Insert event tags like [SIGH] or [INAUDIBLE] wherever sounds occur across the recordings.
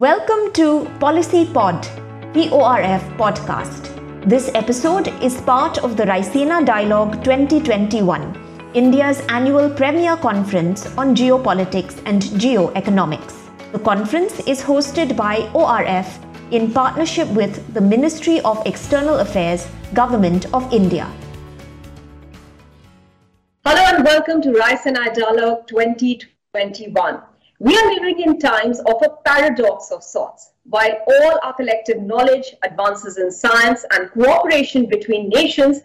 Welcome to Policy Pod, PORF podcast. This episode is part of the Raisina Dialogue 2021, India's annual premier conference on geopolitics and geoeconomics. The conference is hosted by ORF in partnership with the Ministry of External Affairs, Government of India. Hello and welcome to Raisina Dialogue 2021. We are living in times of a paradox of sorts. While all our collective knowledge, advances in science, and cooperation between nations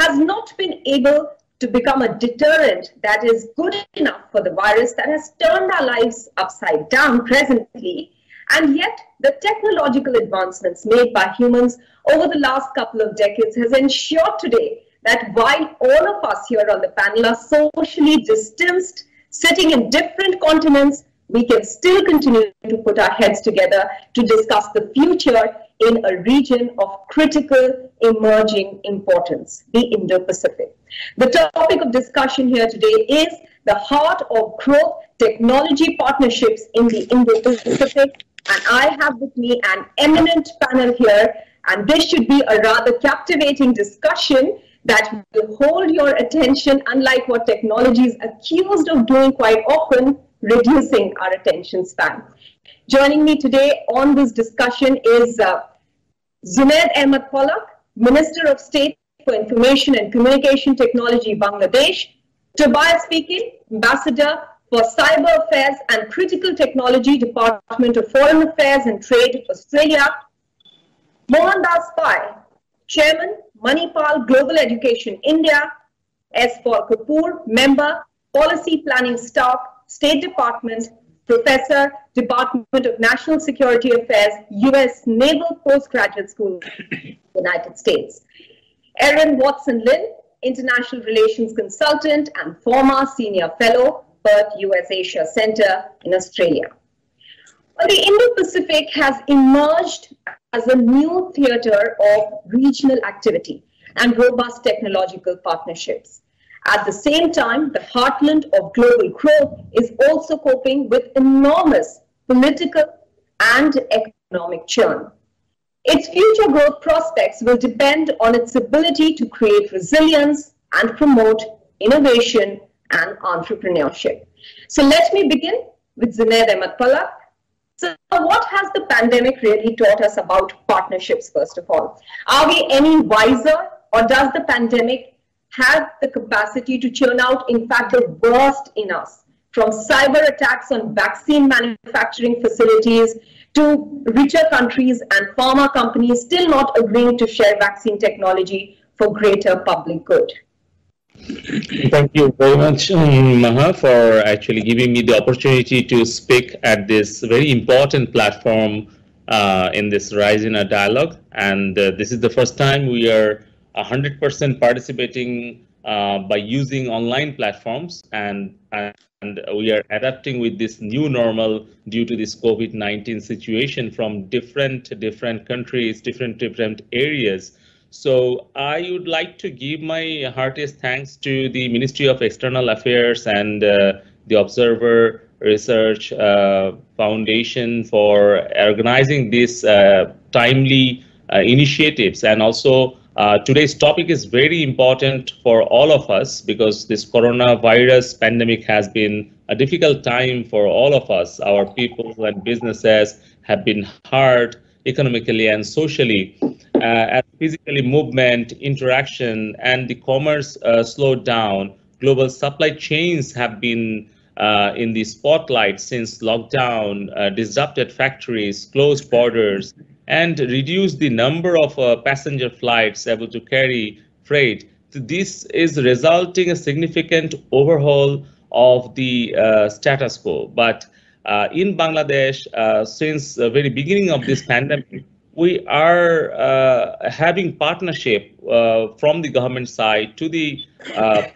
has not been able to become a deterrent that is good enough for the virus that has turned our lives upside down presently, and yet the technological advancements made by humans over the last couple of decades has ensured today that while all of us here on the panel are socially distanced, sitting in different continents, we can still continue to put our heads together to discuss the future in a region of critical emerging importance, the Indo-Pacific. The topic of discussion here today is the heart of growth technology partnerships in the Indo-Pacific. And I have with me an eminent panel here, and this should be a rather captivating discussion that will hold your attention, unlike what technology is accused of doing quite often, reducing our attention span. Joining me today on this discussion is uh, Ahmed Palak, Minister of State for Information and Communication Technology, Bangladesh, Tobias Feakin, Ambassador for Cyber Affairs and Critical Technology, Department of Foreign Affairs and Trade, Australia, Mohandas Pai, Chairman, Manipal Global Education India, S. Paul Kapoor, Member, Policy Planning Staff, State Department, Professor, Department of National Security Affairs, U.S. Naval Postgraduate School, [COUGHS] United States. Erin Watson-Lynn, International Relations Consultant and former Senior Fellow, Perth US Asia Center in Australia. Well, the Indo-Pacific has emerged as a new theater of regional activity and robust technological partnerships. At the same time, the heartland of global growth is also coping with enormous political and economic churn. Its future growth prospects will depend on its ability to create resilience and promote innovation and entrepreneurship. So let me begin with Zunaid Ahmed Palak. So what has the pandemic really taught us about partnerships, first of all? Are we any wiser or does the pandemic have the capacity to churn out, in fact, the worst in us, from cyber attacks on vaccine manufacturing facilities to richer countries and pharma companies still not agreeing to share vaccine technology for greater public good. Thank you very much, um, Maha, for actually giving me the opportunity to speak at this very important platform uh, in this Raisina dialogue. And uh, this is the first time we are 100% participating uh, by using online platforms and, and we are adapting with this new normal due to this COVID-19 situation from different different countries, different different areas. So I would like to give my heartiest thanks to the Ministry of External Affairs and uh, the Observer Research uh, Foundation for organizing these uh, timely uh, initiatives and also uh, today's topic is very important for all of us because this coronavirus pandemic has been a difficult time for all of us. Our people and businesses have been hard economically and socially. Uh, as physically movement, interaction, and the commerce uh, slowed down, global supply chains have been uh, in the spotlight since lockdown, uh, disrupted factories, closed borders, and reduce the number of uh, passenger flights able to carry freight. This is resulting a significant overhaul of the uh, status quo. But uh, in Bangladesh, uh, since the very beginning of this pandemic, we are uh, having partnership uh, from the government side to the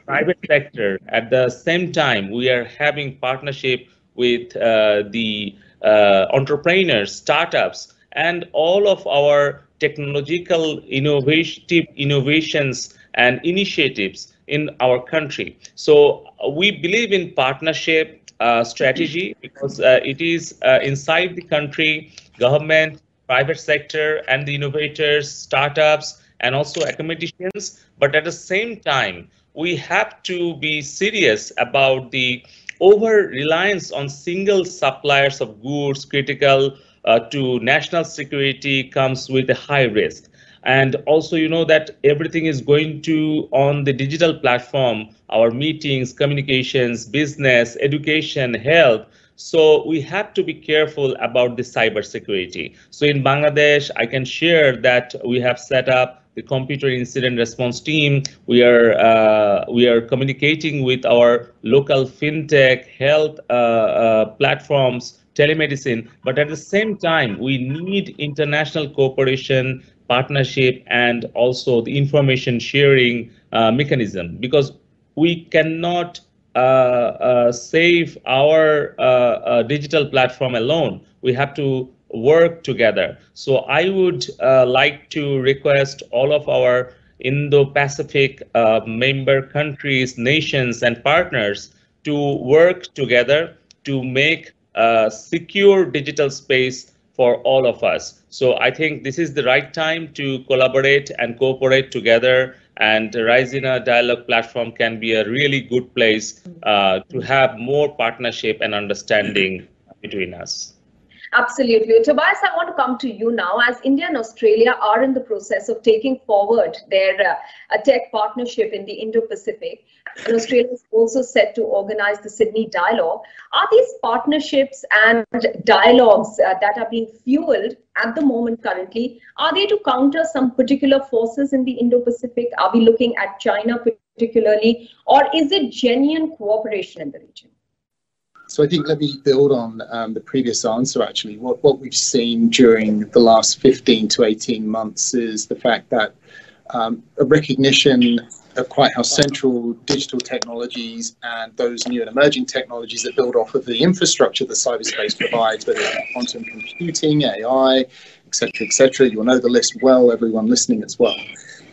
private sector. At the same time, we are having partnership with the entrepreneurs, startups, and all of our technological innovative innovations and initiatives in our country. So uh, we believe in partnership uh, strategy [LAUGHS] because uh, it is uh, inside the country, government, private sector, and the innovators, startups, and also academicians. But at the same time, we have to be serious about the over reliance on single suppliers of goods critical uh, to national security comes with a high risk. And also you know that everything is going to on the digital platform our meetings communications business education health. So we have to be careful about the cyber security. So in bangladesh i can share that we have set up the computer incident response team. We are uh, we are communicating with our local fintech health uh, uh, platforms telemedicine but at the same time we need international cooperation partnership and also the information sharing uh, mechanism because we cannot uh, uh, save our uh, uh, digital platform alone. We have to work together. So I would uh, like to request all of our Indo-Pacific member countries, nations, and partners to work together to make secure digital space for all of us. So I think this is the right time to collaborate and cooperate together. And Raisina Dialogue platform can be a really good place uh, to have more partnership and understanding between us. Absolutely. Tobias, I want to come to you now. As India and Australia are in the process of taking forward their uh, tech partnership in the Indo Pacific, and Australia is also set to organize the Sydney Dialogue. Are these partnerships and dialogues uh, that are being fueled at the moment currently, are they to counter some particular forces in the Indo Pacific? Are we looking at China particularly, or is it genuine cooperation in the region? So I think let me build on um, the previous answer. Actually, what what we've seen during the last 15 to 18 months is the fact that um, a recognition of quite how central digital technologies and those new and emerging technologies that build off of the infrastructure that cyberspace provides, whether it's quantum computing, AI, etc., etc. You'll know the list well. Everyone listening as well,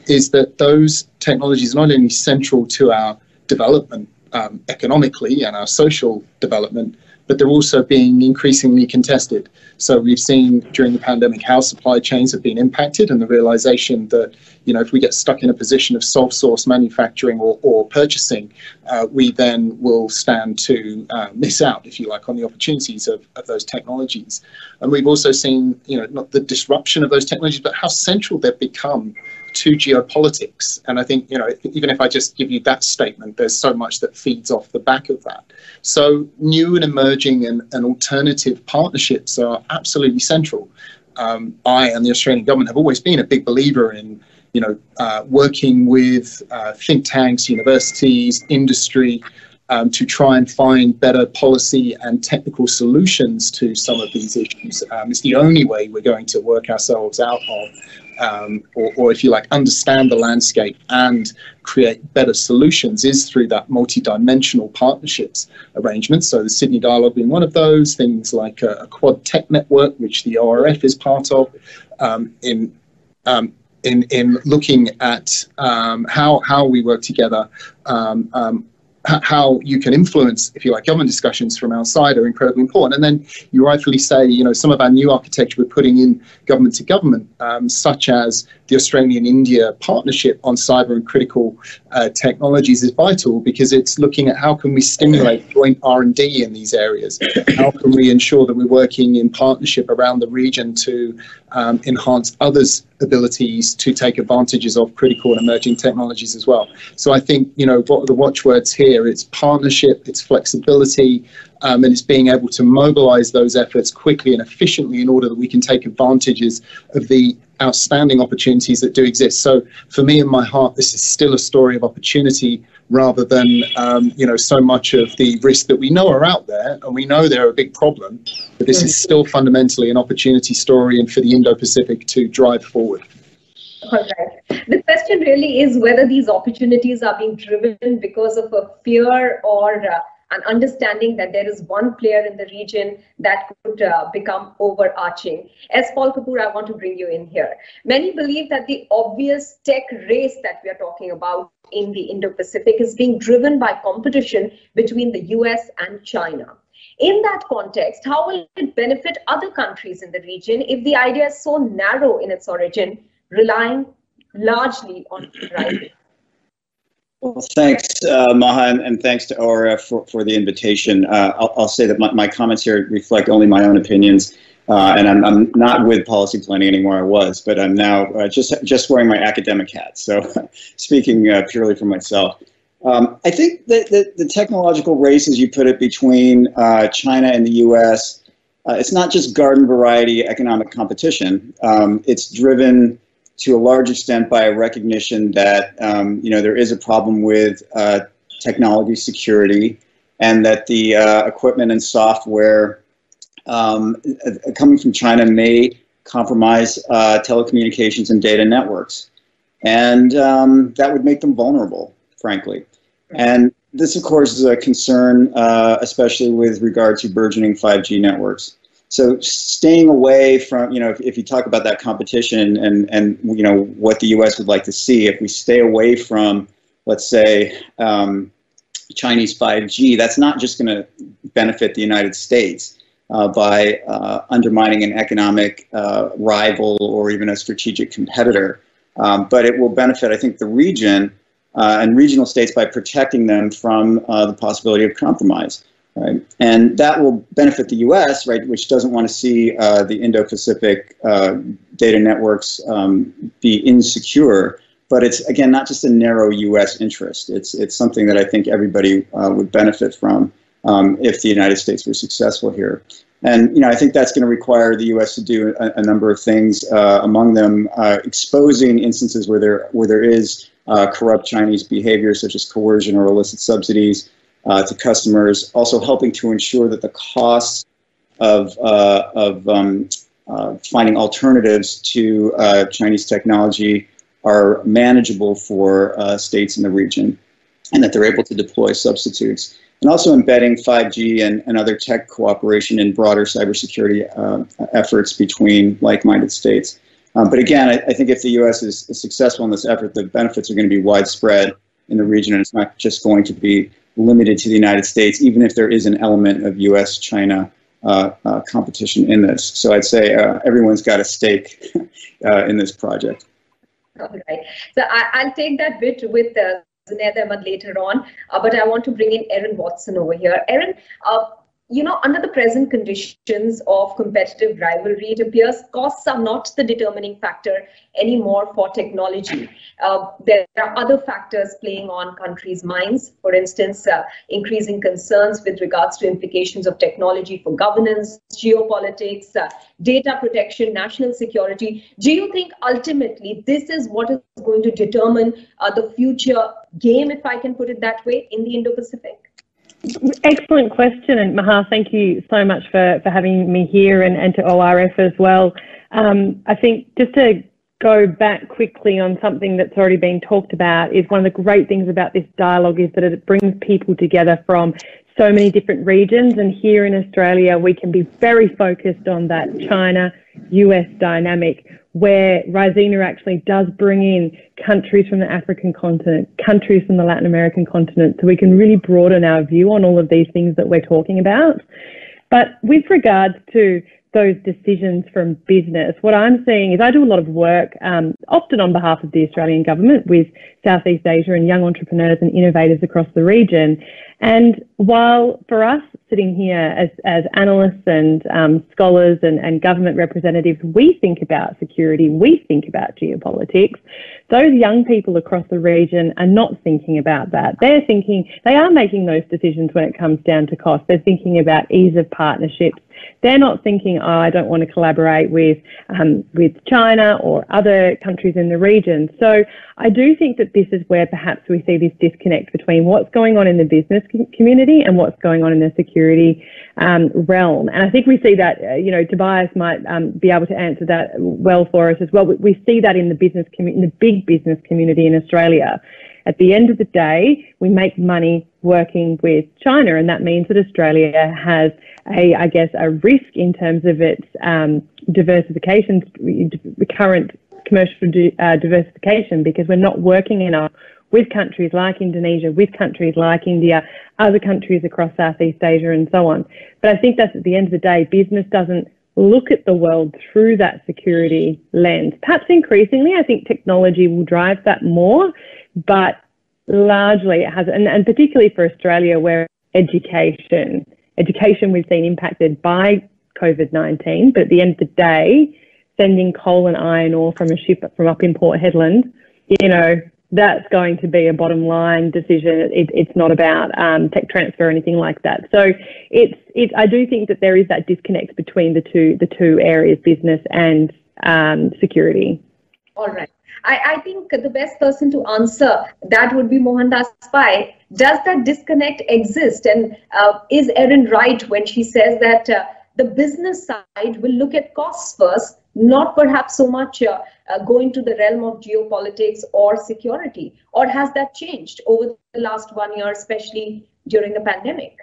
is that those technologies are not only central to our development um, economically and our social development, but they're also being increasingly contested. So we've seen during the pandemic how supply chains have been impacted and the realization that, you know, if we get stuck in a position of sole source manufacturing or, or purchasing, uh, we then will stand to uh, miss out, if you like, on the opportunities of, of those technologies. And we've also seen, you know, not the disruption of those technologies, but how central they've become to geopolitics. And I think, you know, even if I just give you that statement, there's so much that feeds off the back of that. So new and emerging and, and alternative partnerships are absolutely central. Um, I and the Australian government have always been a big believer in, you know, uh, working with uh, think tanks, universities, industry, um, to try and find better policy and technical solutions to some of these issues. Um, it's the only way we're going to work ourselves out of um, or, or, if you like, understand the landscape and create better solutions is through that multi-dimensional partnerships arrangement. So the Sydney Dialogue being one of those, things like a, a Quad Tech Network, which the ORF is part of, um, in um, in in looking at um, how how we work together um, um, how you can influence, if you like, government discussions from outside are incredibly important. And then you rightfully say, you know, some of our new architecture we're putting in government to government, um, such as the Australian-India partnership on cyber and critical uh, technologies is vital because it's looking at how can we stimulate joint R&D in these areas? How can we ensure that we're working in partnership around the region to um, enhance others' abilities to take advantages of critical and emerging technologies as well. So I think, you know, what the watchwords here? It's partnership, it's flexibility, um, and it's being able to mobilize those efforts quickly and efficiently in order that we can take advantages of the outstanding opportunities that do exist. So for me in my heart, this is still a story of opportunity rather than um, you know so much of the risk that we know are out there and we know they're a big problem. But this is still fundamentally an opportunity story and for the Indo-Pacific to drive forward. All right. The question really is whether these opportunities are being driven because of a fear or uh, and understanding that there is one player in the region that could uh, become overarching. S. Paul Kapoor, I want to bring you in here. Many believe that the obvious tech race that we are talking about in the Indo-Pacific is being driven by competition between the US and China. In that context, how will it benefit other countries in the region if the idea is so narrow in its origin, relying largely on private? Well, thanks, uh, Maha, and thanks to ORF for, for the invitation. Uh, I'll, I'll, say that my, my, comments here reflect only my own opinions, uh, and I'm, I'm, not with policy planning anymore. I was, but I'm now uh, just just wearing my academic hat. So, [LAUGHS] speaking uh, purely for myself, um, I think that the, the, technological race, as you put it, between uh, China and the U.S. it's not just garden variety economic competition. Um, it's driven to a large extent by a recognition that um, you know there is a problem with uh, technology security, and that the uh, equipment and software um, uh, coming from China may compromise uh, telecommunications and data networks, and um, that would make them vulnerable, frankly. And this, of course, is a concern, uh, especially with regard to burgeoning 5G networks. So staying away from, you know, if, if you talk about that competition and, and, you know, what the U.S. would like to see, if we stay away from, let's say, um, Chinese 5G, that's not just going to benefit the United States uh, by uh, undermining an economic uh, rival or even a strategic competitor, um, but it will benefit, I think, the region uh, and regional states by protecting them from uh, the possibility of compromise right? And that will benefit the U.S., right, which doesn't want to see uh, the Indo-Pacific data networks um, be insecure. But it's again not just a narrow U.S. interest. It's it's something that I think everybody would benefit from um, if the United States were successful here. And you know, I think that's going to require the U.S. to do a, a number of things. Uh, among them, uh, exposing instances where there where there is uh, corrupt Chinese behavior, such as coercion or illicit subsidies uh, to customers, also helping to ensure that the costs of, uh, of um, uh, finding alternatives to Chinese technology are manageable for states in the region and that they're able to deploy substitutes. And also embedding 5G and, and other tech cooperation in broader cybersecurity uh, efforts between like-minded states. Um, but again, I, I, think if the U.S. Is, is successful in this effort, the benefits are going to be widespread in the region, and it's not just going to be limited to the United States, even if there is an element of U.S. China uh, uh, competition in this. So I'd say uh, everyone's got a stake [LAUGHS] uh, in this project. All right. So I, will take that bit with Zunaid Ahmed later on, uh, but I want to bring in Erin Watson over here. Erin, uh, you know, under the present conditions of competitive rivalry, it appears costs are not the determining factor anymore for technology. Uh, there are other factors playing on countries' minds. For instance, uh, increasing concerns with regards to implications of technology for governance, geopolitics, uh, data protection, national security. Do you think ultimately this is what is going to determine uh, the future game, if I can put it that way, in the Indo-Pacific? Excellent question, and Maha, thank you so much for, for having me here and, and to ORF as well. Um, I think just to go back quickly on something that's already been talked about is one of the great things about this dialogue is that it brings people together from so many different regions. And here in Australia, we can be very focused on that China US dynamic where Raisina actually does bring in countries from the African continent, countries from the Latin American continent, so we can really broaden our view on all of these things that we're talking about. But with regards to those decisions from business. What I'm seeing is I do a lot of work, um, often on behalf of the Australian government, with Southeast Asia and young entrepreneurs and innovators across the region. And while for us sitting here as, as analysts and um, scholars and, and government representatives, we think about security, we think about geopolitics, those young people across the region are not thinking about that. They're thinking, they are making those decisions when it comes down to cost. They're thinking about ease of partnerships they're not thinking, oh, I don't want to collaborate with um, with China or other countries in the region. So I do think that this is where perhaps we see this disconnect between what's going on in the business community and what's going on in the security um, realm. And I think we see that, uh, you know, Tobias might um, be able to answer that well for us as well. We, we see that in the business, community, in the big business community in Australia at the end of the day, we make money working with China, and that means that Australia has a, I guess, a risk in terms of its um, diversification, current commercial uh, diversification, because we're not working enough with countries like Indonesia, with countries like India, other countries across Southeast Asia, and so on. But I think that's at the end of the day, business doesn't look at the world through that security lens. Perhaps increasingly, I think technology will drive that more, but largely it has, and, and particularly for Australia, where education, education we've seen impacted by COVID 19, but at the end of the day, sending coal and iron ore from a ship from up in Port Hedland, you know, that's going to be a bottom line decision. It, it's not about um, tech transfer or anything like that. So it's it. I do think that there is that disconnect between the two the two areas, business and um, security. All right. I, I, think the best person to answer that would be Mohandas Pai. Does that disconnect exist? And uh, is Erin right when she says that uh, the business side will look at costs first, not perhaps so much uh, uh, go into the realm of geopolitics or security? Or has that changed over the last one year, especially during the pandemic?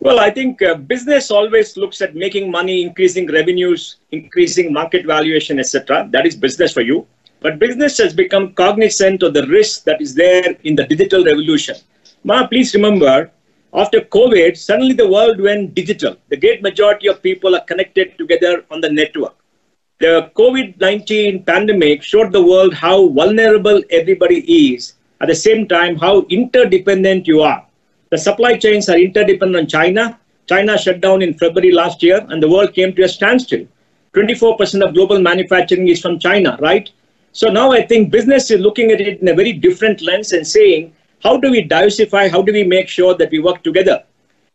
Well, I think uh, business always looks at making money, increasing revenues, increasing market valuation, etc. That is business for you. But business has become cognizant of the risk that is there in the digital revolution. Ma, please remember, after COVID, suddenly the world went digital. The great majority of people are connected together on the network the COVID 19 pandemic showed the world how vulnerable everybody is, at the same time, how interdependent you are. The supply chains are interdependent on China. China shut down in February last year, and the world came to a standstill. 24% of global manufacturing is from China, right? So now I think business is looking at it in a very different lens and saying, how do we diversify? How do we make sure that we work together?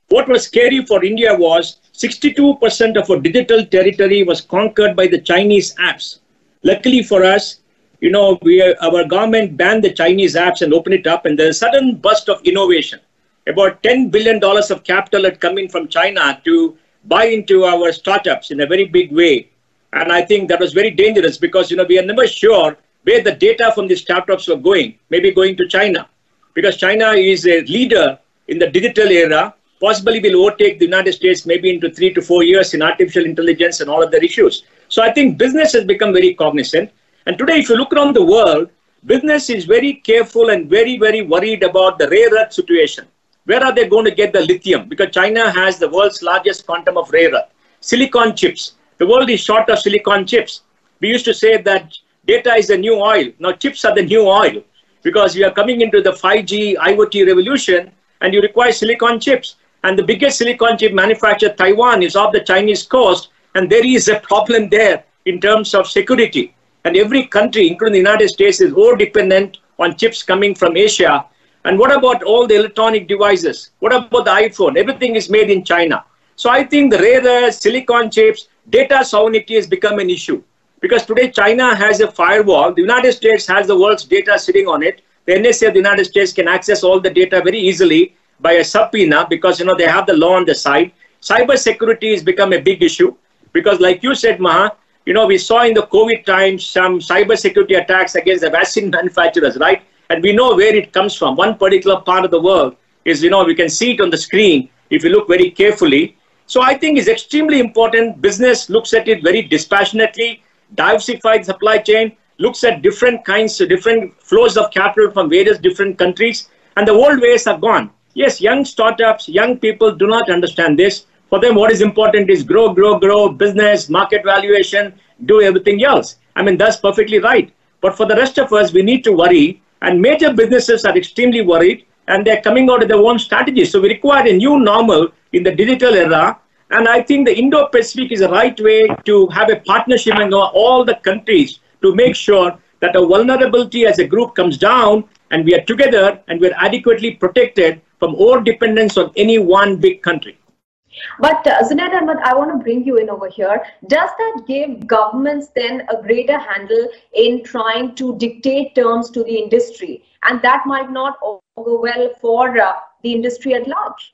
What was scary for India was 62% of our digital territory was conquered by the Chinese apps. Luckily for us, you know, we, our government banned the Chinese apps and opened it up, and there's a sudden burst of innovation. About $10 billion of capital had come in from China to buy into our startups in a very big way. And I think that was very dangerous because, you know, we are never sure where the data from these startups were going, maybe going to China. Because China is a leader in the digital era possibly will overtake the United States maybe into three to four years in artificial intelligence and all other issues. So I think business has become very cognizant. And today, if you look around the world, business is very careful and very, very worried about the rare earth situation. Where are they going to get the lithium? Because China has the world's largest quantum of rare earth. Silicon chips. The world is short of silicon chips. We used to say that data is the new oil. Now chips are the new oil because we are coming into the 5G IoT revolution and you require silicon chips and the biggest silicon chip manufacturer, Taiwan, is off the Chinese coast, and there is a problem there in terms of security. And every country, including the United States, is more dependent on chips coming from Asia. And what about all the electronic devices? What about the iPhone? Everything is made in China. So I think the rare silicon chips, data sovereignty has become an issue. Because today China has a firewall. The United States has the world's data sitting on it. The NSA of the United States can access all the data very easily by a subpoena because you know they have the law on the side. Cyber security has become a big issue because, like you said, Maha, you know we saw in the COVID times some cyber security attacks against the vaccine [LAUGHS] manufacturers, right? And we know where it comes from. One particular part of the world is, you know, we can see it on the screen if you look very carefully. So I think it's extremely important. Business looks at it very dispassionately, diversified supply chain, looks at different kinds, different flows of capital from various different countries, and the old ways are gone. Yes, young startups, young people do not understand this. For them, what is important is grow, grow, grow, business, market valuation, do everything else. I mean, that's perfectly right. But for the rest of us, we need to worry. And major businesses are extremely worried and they're coming out with their own strategies. So we require a new normal in the digital era. And I think the Indo Pacific is the right way to have a partnership among all the countries to make sure that a vulnerability as a group comes down and we are together and we're adequately protected from over dependence on any one big country. But uh, Zunaid Ahmed, I want to bring you in over here. Does that give governments then a greater handle in trying to dictate terms to the industry? And that might not go well for uh, the industry at large.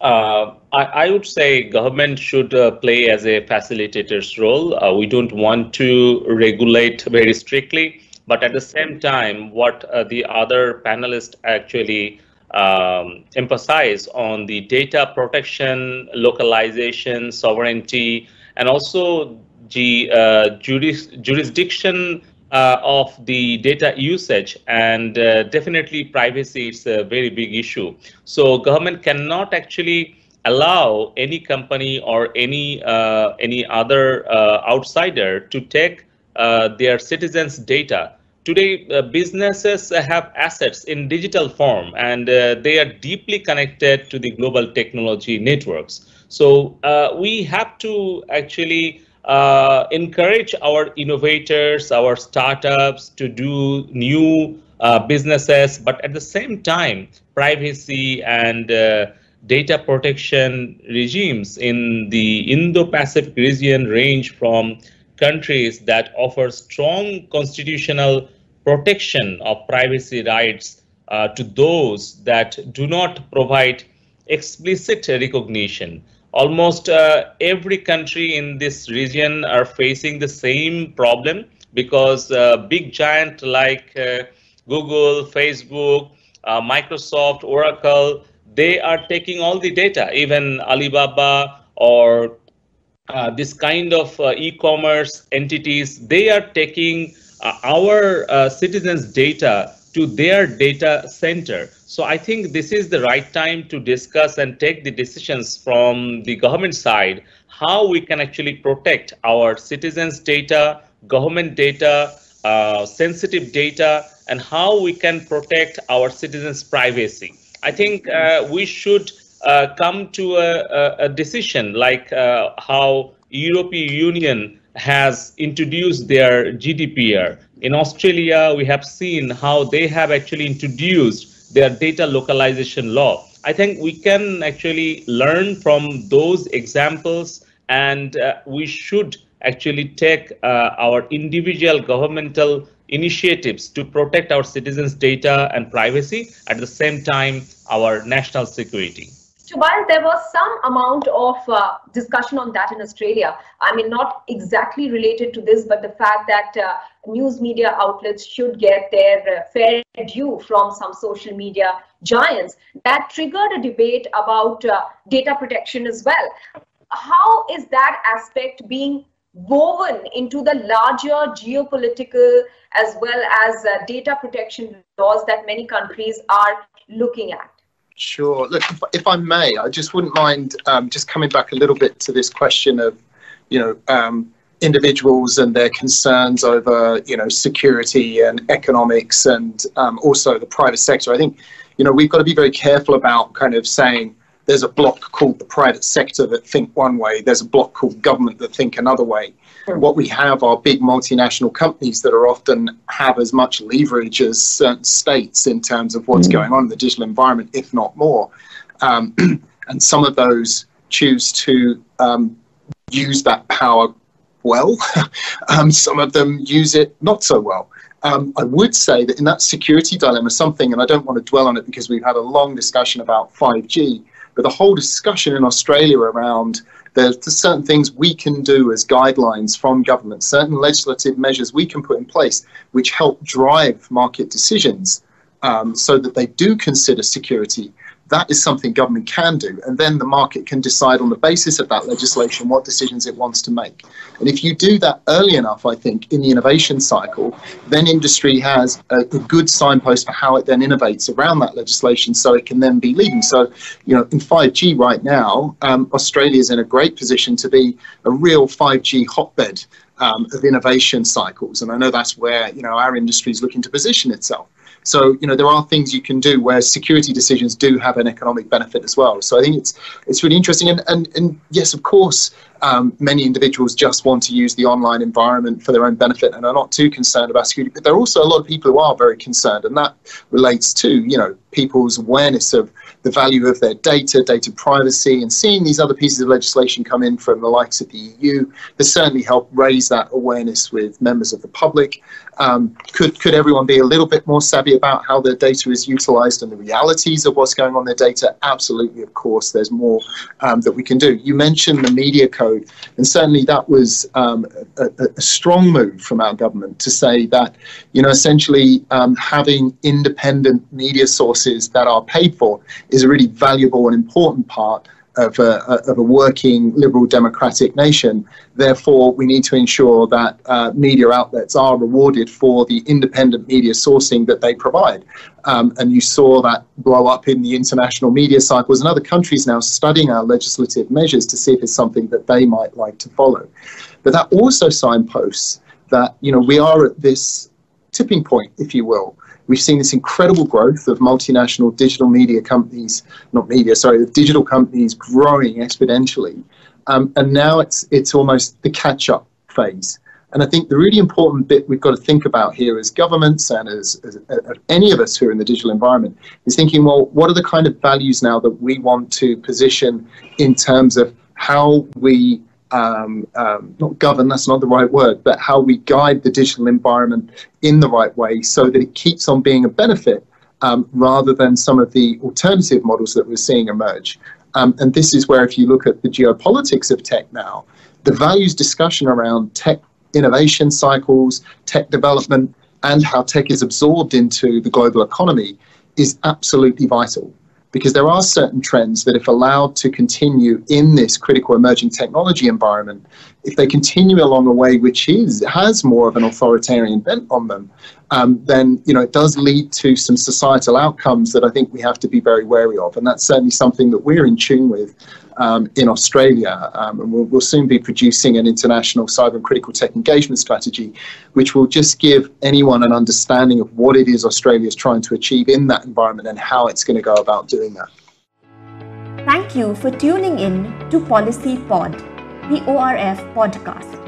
Uh, I, I, would say government should uh, play as a facilitator's role. Uh, we don't want to regulate very strictly But at the same time, what uh, the other panelists actually um, emphasize on the data protection, localization, sovereignty, and also the uh, juris jurisdiction uh, of the data usage and uh, definitely privacy is a very big issue. So government cannot actually allow any company or any uh, any other uh, outsider to take uh, their citizens' data. Today, uh, businesses have assets in digital form and they are deeply connected to the global technology networks. So we have to actually uh, encourage our innovators, our startups to do new uh, businesses, but at the same time, privacy and uh, data protection regimes in the Indo-Pacific region range from countries that offer strong constitutional protection of privacy rights uh, to those that do not provide explicit recognition almost uh, every country in this region are facing the same problem because uh, big giant like uh, Google, Facebook, uh, Microsoft, Oracle, they are taking all the data, even Alibaba or uh, this kind of uh, e-commerce entities, they are taking our citizens' data to their data center. So I think this is the right time to discuss and take the decisions from the government side, how we can actually protect our citizens' data, government data, uh, sensitive data, and how we can protect our citizens' privacy. I think uh, we should uh, come to a, a decision like uh, how European Union has introduced their GDPR. In Australia, we have seen how they have actually introduced their data localization law. I think we can actually learn from those examples and uh, we should actually take uh, our individual governmental initiatives to protect our citizens' data and privacy, at the same time, our national security. So while there was some amount of uh, discussion on that in Australia, I mean, not exactly related to this, but the fact that uh, news media outlets should get their uh, fair due from some social media giants, that triggered a debate about uh, data protection as well. How is that aspect being woven into the larger geopolitical as well as uh, data protection laws that many countries are looking at? Sure. Look, if, if I may, I just wouldn't mind um, just coming back a little bit to this question of, you know, um, individuals and their concerns over, you know, security and economics and um, also the private sector. I think, you know, we've got to be very careful about kind of saying there's a block called the private sector that think one way, there's a block called government that think another way. What we have are big multinational companies that are often have as much leverage as certain states in terms of what's mm. going on in the digital environment, if not more. Um, [CLEARS THROAT] and some of those choose to um, use that power well. [LAUGHS] um, some of them use it not so well. Um, I would say that in that security dilemma, something, and I don't want to dwell on it because we've had a long discussion about 5G, but the whole discussion in Australia around there's certain things we can do as guidelines from government, certain legislative measures we can put in place which help drive market decisions um, so that they do consider security that is something government can do. And then the market can decide on the basis of that legislation what decisions it wants to make. And if you do that early enough, I think, in the innovation cycle, then industry has a, a good signpost for how it then innovates around that legislation so it can then be leading. So, you know, in 5G right now, um, Australia is in a great position to be a real 5G hotbed. Um, of innovation cycles, and I know that's where you know our industry is looking to position itself. So, you know, there are things you can do where security decisions do have an economic benefit as well. So I think it's it's really interesting. And, and, and yes, of course, um, many individuals just want to use the online environment for their own benefit and are not too concerned about security. But there are also a lot of people who are very concerned, and that relates to, you know, people's awareness of the value of their data, data privacy, and seeing these other pieces of legislation come in from the likes of the EU has certainly helped raise that awareness with members of the public. Um, could could everyone be a little bit more savvy about how their data is utilized and the realities of what's going on their data? Absolutely, of course. There's more um, that we can do. You mentioned the media code. And certainly that was um, a, a, strong move from our government to say that, you know, essentially um, having independent media sources that are paid for is a really valuable and important part of a, of a working liberal democratic nation. Therefore, we need to ensure that uh, media outlets are rewarded for the independent media sourcing that they provide. Um, and you saw that blow up in the international media cycles, and other countries now studying our legislative measures to see if it's something that they might like to follow. But that also signposts that you know we are at this tipping point, if you will, We've seen this incredible growth of multinational digital media companies, not media, sorry, the digital companies growing exponentially. Um, and now it's, it's almost the catch up phase. And I think the really important bit we've got to think about here as governments and as, as, as, any of us who are in the digital environment is thinking, well, what are the kind of values now that we want to position in terms of how we um, um, not govern, that's not the right word, but how we guide the digital environment in the right way so that it keeps on being a benefit um, rather than some of the alternative models that we're seeing emerge. Um, and this is where, if you look at the geopolitics of tech now, the values discussion around tech innovation cycles, tech development, and how tech is absorbed into the global economy is absolutely vital because there are certain trends that, if allowed to continue in this critical emerging technology environment, if they continue along a way which is has more of an authoritarian bent on them, um, then you know it does lead to some societal outcomes that I think we have to be very wary of, and that's certainly something that we're in tune with um, in Australia, um, and we'll, we'll, soon be producing an international cyber and critical tech engagement strategy, which will just give anyone an understanding of what it is Australia is trying to achieve in that environment and how it's going to go about doing that. Thank you for tuning in to Policy Pod, the ORF podcast.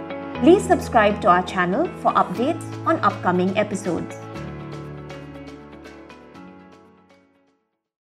Please subscribe to our channel for updates on upcoming episodes.